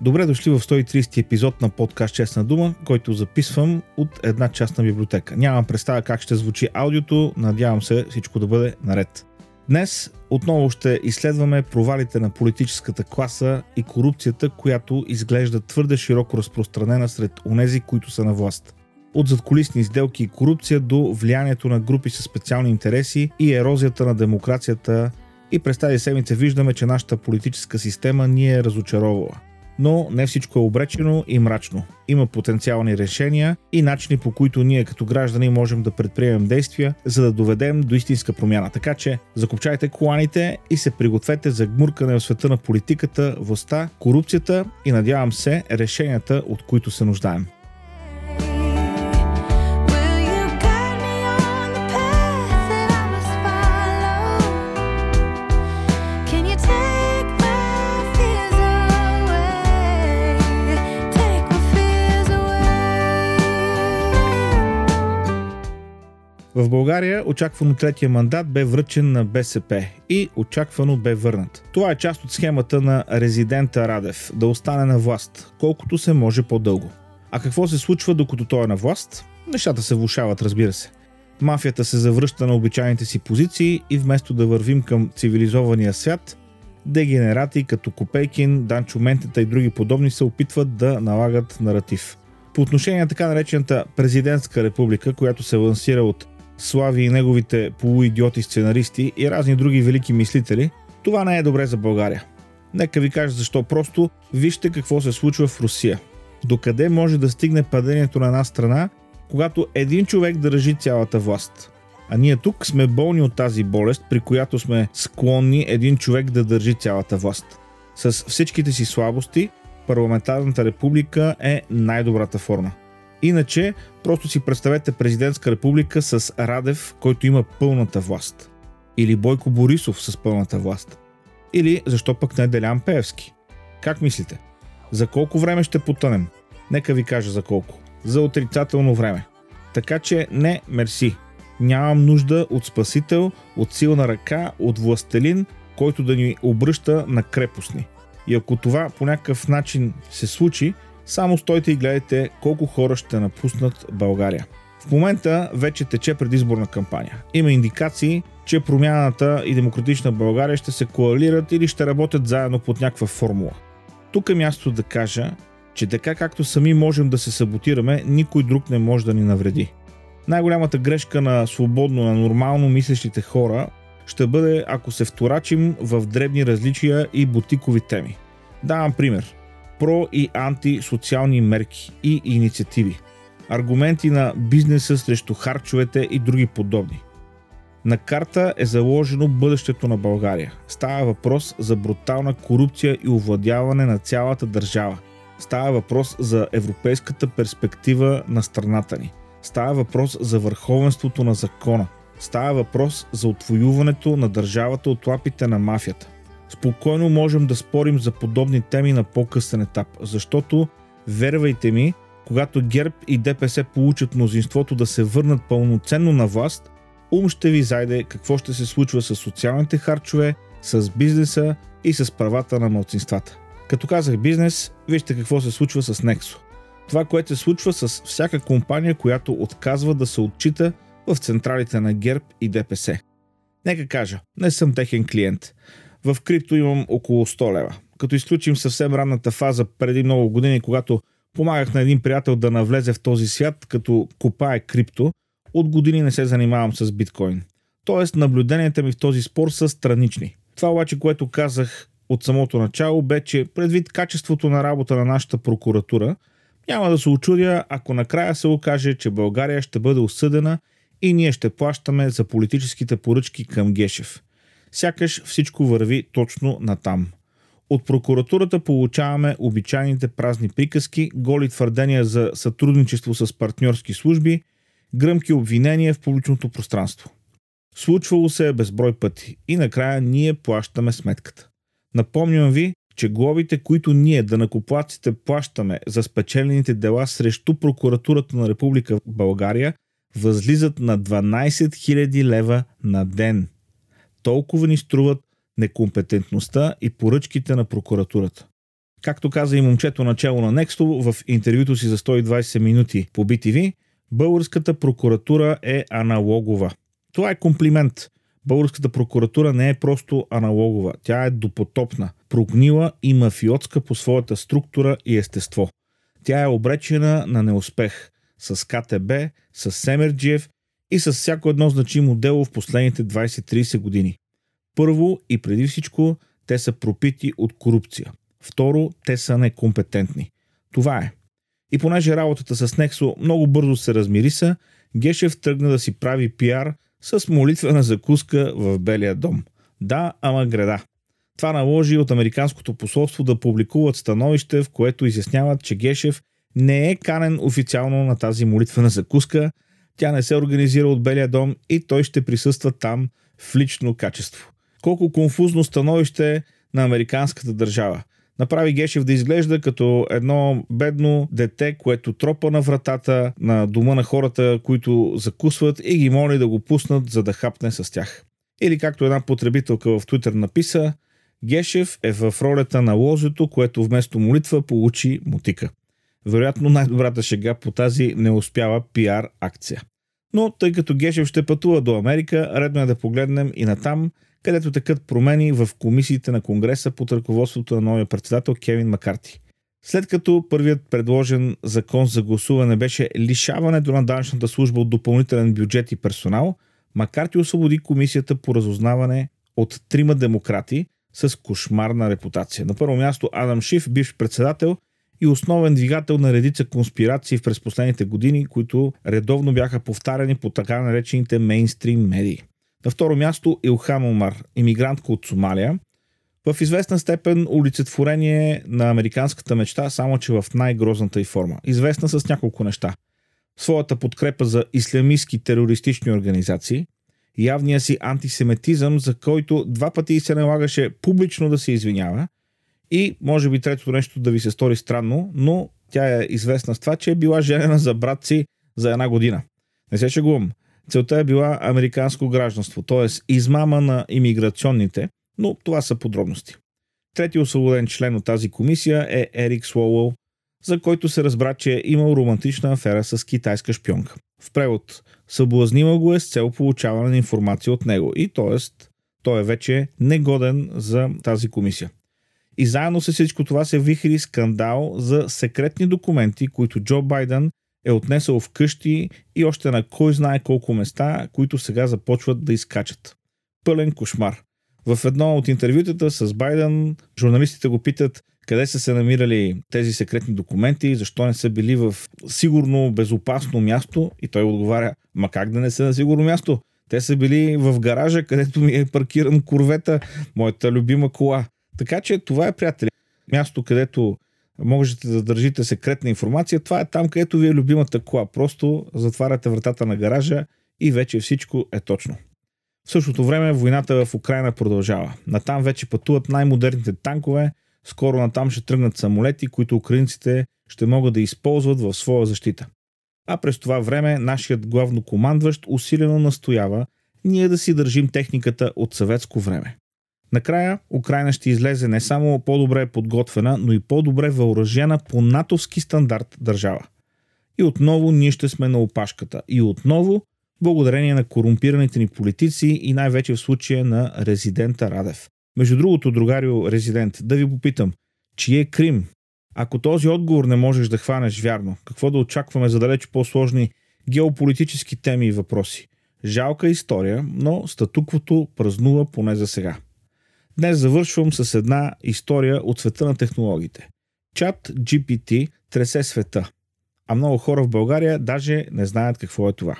Добре дошли в 130 епизод на подкаст Честна дума, който записвам от една частна библиотека. Нямам представа как ще звучи аудиото, надявам се всичко да бъде наред. Днес отново ще изследваме провалите на политическата класа и корупцията, която изглежда твърде широко разпространена сред онези, които са на власт. От задколисни сделки и корупция до влиянието на групи с специални интереси и ерозията на демокрацията и през тази седмица виждаме, че нашата политическа система ни е разочаровала но не всичко е обречено и мрачно. Има потенциални решения и начини по които ние като граждани можем да предприемем действия, за да доведем до истинска промяна. Така че закопчайте коланите и се пригответе за гмуркане в света на политиката, властта, корупцията и надявам се решенията, от които се нуждаем. България очаквано третия мандат бе връчен на БСП и очаквано бе върнат. Това е част от схемата на резидента Радев да остане на власт, колкото се може по-дълго. А какво се случва докато той е на власт? Нещата се влушават, разбира се. Мафията се завръща на обичайните си позиции и вместо да вървим към цивилизования свят, дегенерати като Копейкин, Данчо Ментета и други подобни се опитват да налагат наратив. По отношение на така наречената президентска република, която се лансира от Слави и неговите полуидиоти сценаристи и разни други велики мислители, това не е добре за България. Нека ви кажа защо. Просто вижте какво се случва в Русия. Докъде може да стигне падението на една страна, когато един човек държи цялата власт. А ние тук сме болни от тази болест, при която сме склонни един човек да държи цялата власт. С всичките си слабости, парламентарната република е най-добрата форма. Иначе, просто си представете президентска република с Радев, който има пълната власт. Или Бойко Борисов с пълната власт. Или защо пък не Делян Пеевски? Как мислите? За колко време ще потънем? Нека ви кажа за колко. За отрицателно време. Така че не, мерси. Нямам нужда от спасител, от силна ръка, от властелин, който да ни обръща на крепостни. И ако това по някакъв начин се случи, само стойте и гледайте колко хора ще напуснат България. В момента вече тече предизборна кампания. Има индикации, че промяната и демократична България ще се коалират или ще работят заедно под някаква формула. Тук е място да кажа, че така както сами можем да се саботираме, никой друг не може да ни навреди. Най-голямата грешка на свободно, на нормално мислещите хора ще бъде ако се вторачим в дребни различия и бутикови теми. Давам пример про и антисоциални мерки и инициативи, аргументи на бизнеса срещу харчовете и други подобни. На карта е заложено бъдещето на България. Става въпрос за брутална корупция и овладяване на цялата държава. Става въпрос за европейската перспектива на страната ни. Става въпрос за върховенството на закона. Става въпрос за отвоюването на държавата от лапите на мафията. Спокойно можем да спорим за подобни теми на по-късен етап, защото, вервайте ми, когато ГЕРБ и ДПС получат мнозинството да се върнат пълноценно на власт, ум ще ви зайде какво ще се случва с социалните харчове, с бизнеса и с правата на малцинствата. Като казах бизнес, вижте какво се случва с Nexo. Това, което се случва с всяка компания, която отказва да се отчита в централите на ГЕРБ и ДПС. Нека кажа, не съм техен клиент. В крипто имам около 100 лева. Като изключим съвсем ранната фаза преди много години, когато помагах на един приятел да навлезе в този свят, като копае крипто, от години не се занимавам с биткоин. Тоест, наблюденията ми в този спор са странични. Това обаче, което казах от самото начало, бе, че предвид качеството на работа на нашата прокуратура, няма да се очудя, ако накрая се окаже, че България ще бъде осъдена и ние ще плащаме за политическите поръчки към Гешев. Сякаш всичко върви точно на там. От прокуратурата получаваме обичайните празни приказки, голи твърдения за сътрудничество с партньорски служби, гръмки обвинения в публичното пространство. Случвало се е безброй пъти и накрая ние плащаме сметката. Напомням ви, че глобите, които ние, данакоплаците, плащаме за спечелените дела срещу прокуратурата на Република България, възлизат на 12 000 лева на ден – толкова ни струват некомпетентността и поръчките на прокуратурата. Както каза и момчето начало на Nexto в интервюто си за 120 минути по BTV, българската прокуратура е аналогова. Това е комплимент. Българската прокуратура не е просто аналогова, тя е допотопна, прогнила и мафиотска по своята структура и естество. Тя е обречена на неуспех с КТБ, с Семерджиев и с всяко едно значимо дело в последните 20-30 години. Първо и преди всичко, те са пропити от корупция. Второ, те са некомпетентни. Това е. И понеже работата с Нексо много бързо се размириса, Гешев тръгна да си прави пиар с молитвена закуска в Белия дом. Да, ама града. Това наложи от Американското посолство да публикуват становище, в което изясняват, че Гешев не е канен официално на тази молитвена закуска, тя не се организира от Белия дом и той ще присъства там в лично качество. Колко конфузно становище на американската държава. Направи Гешев да изглежда като едно бедно дете, което тропа на вратата на дома на хората, които закусват и ги моли да го пуснат, за да хапне с тях. Или както една потребителка в Твитър написа, Гешев е в ролята на лозето, което вместо молитва получи мутика. Вероятно най-добрата шега по тази не успява пиар акция. Но тъй като Гешев ще пътува до Америка, редно е да погледнем и натам, където текат промени в комисиите на Конгреса под ръководството на новия председател Кевин Макарти. След като първият предложен закон за гласуване беше лишаването на данъчната служба от допълнителен бюджет и персонал, Макарти освободи комисията по разузнаване от трима демократи с кошмарна репутация. На първо място Адам Шиф, бивш председател и основен двигател на редица конспирации през последните години, които редовно бяха повтаряни по така наречените мейнстрим медии. На второ място Илхам Омар, иммигрантка от Сомалия, в известна степен олицетворение на американската мечта, само че в най-грозната й форма. Известна с няколко неща. Своята подкрепа за ислямистски терористични организации, явния си антисемитизъм, за който два пъти се налагаше публично да се извинява, и може би третото нещо да ви се стори странно, но тя е известна с това, че е била женена за брат си за една година. Не се шегувам. Целта е била американско гражданство, т.е. измама на имиграционните, но това са подробности. Трети освободен член от тази комисия е Ерик Слоуъл, за който се разбра, че е имал романтична афера с китайска шпионка. В превод, съблазнила го е с цел получаване на информация от него и т.е. той е вече негоден за тази комисия. И заедно с всичко това се вихри скандал за секретни документи, които Джо Байден е отнесъл в къщи и още на кой знае колко места, които сега започват да изкачат. Пълен кошмар. В едно от интервютата с Байден журналистите го питат къде са се намирали тези секретни документи, защо не са били в сигурно, безопасно място и той отговаря, ма как да не са на сигурно място? Те са били в гаража, където ми е паркиран курвета, моята любима кола. Така че това е, приятели, място, където можете да държите секретна информация. Това е там, където ви е любимата кола. Просто затваряте вратата на гаража и вече всичко е точно. В същото време войната в Украина продължава. Натам вече пътуват най-модерните танкове, скоро натам ще тръгнат самолети, които украинците ще могат да използват в своя защита. А през това време нашият главнокомандващ усилено настоява ние да си държим техниката от съветско време. Накрая Украина ще излезе не само по-добре подготвена, но и по-добре въоръжена по натовски стандарт държава. И отново ние ще сме на опашката. И отново, благодарение на корумпираните ни политици и най-вече в случая на резидента Радев. Между другото, другарио резидент, да ви попитам, чие е Крим? Ако този отговор не можеш да хванеш вярно, какво да очакваме за далеч по-сложни геополитически теми и въпроси? Жалка история, но статуквото празнува поне за сега. Днес завършвам с една история от света на технологиите. Чат GPT тресе света, а много хора в България даже не знаят какво е това.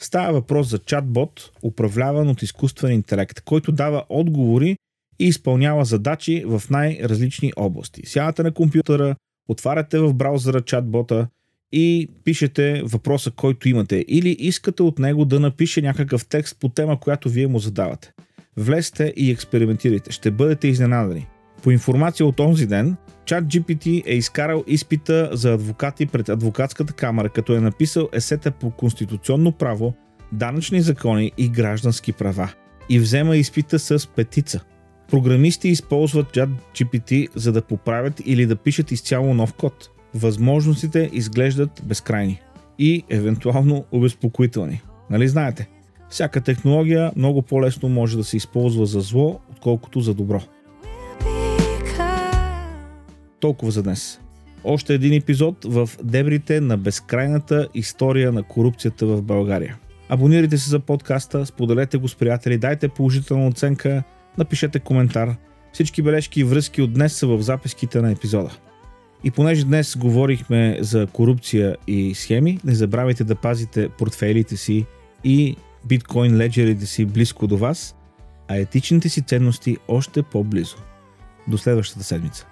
Става въпрос за чатбот, управляван от изкуствен интелект, който дава отговори и изпълнява задачи в най-различни области. Сядате на компютъра, отваряте в браузъра чатбота и пишете въпроса, който имате, или искате от него да напише някакъв текст по тема, която вие му задавате. Влезте и експериментирайте. Ще бъдете изненадани. По информация от онзи ден, Чат GPT е изкарал изпита за адвокати пред адвокатската камера, като е написал есета по конституционно право, данъчни закони и граждански права. И взема изпита с петица. Програмисти използват GPT за да поправят или да пишат изцяло нов код. Възможностите изглеждат безкрайни и евентуално обезпокоителни. Нали знаете? Всяка технология много по-лесно може да се използва за зло, отколкото за добро. Толкова за днес. Още един епизод в дебрите на безкрайната история на корупцията в България. Абонирайте се за подкаста, споделете го с приятели, дайте положителна оценка, напишете коментар. Всички бележки и връзки от днес са в записките на епизода. И понеже днес говорихме за корупция и схеми, не забравяйте да пазите портфейлите си и биткоин леджерите си близко до вас, а етичните си ценности още по-близо. До следващата седмица.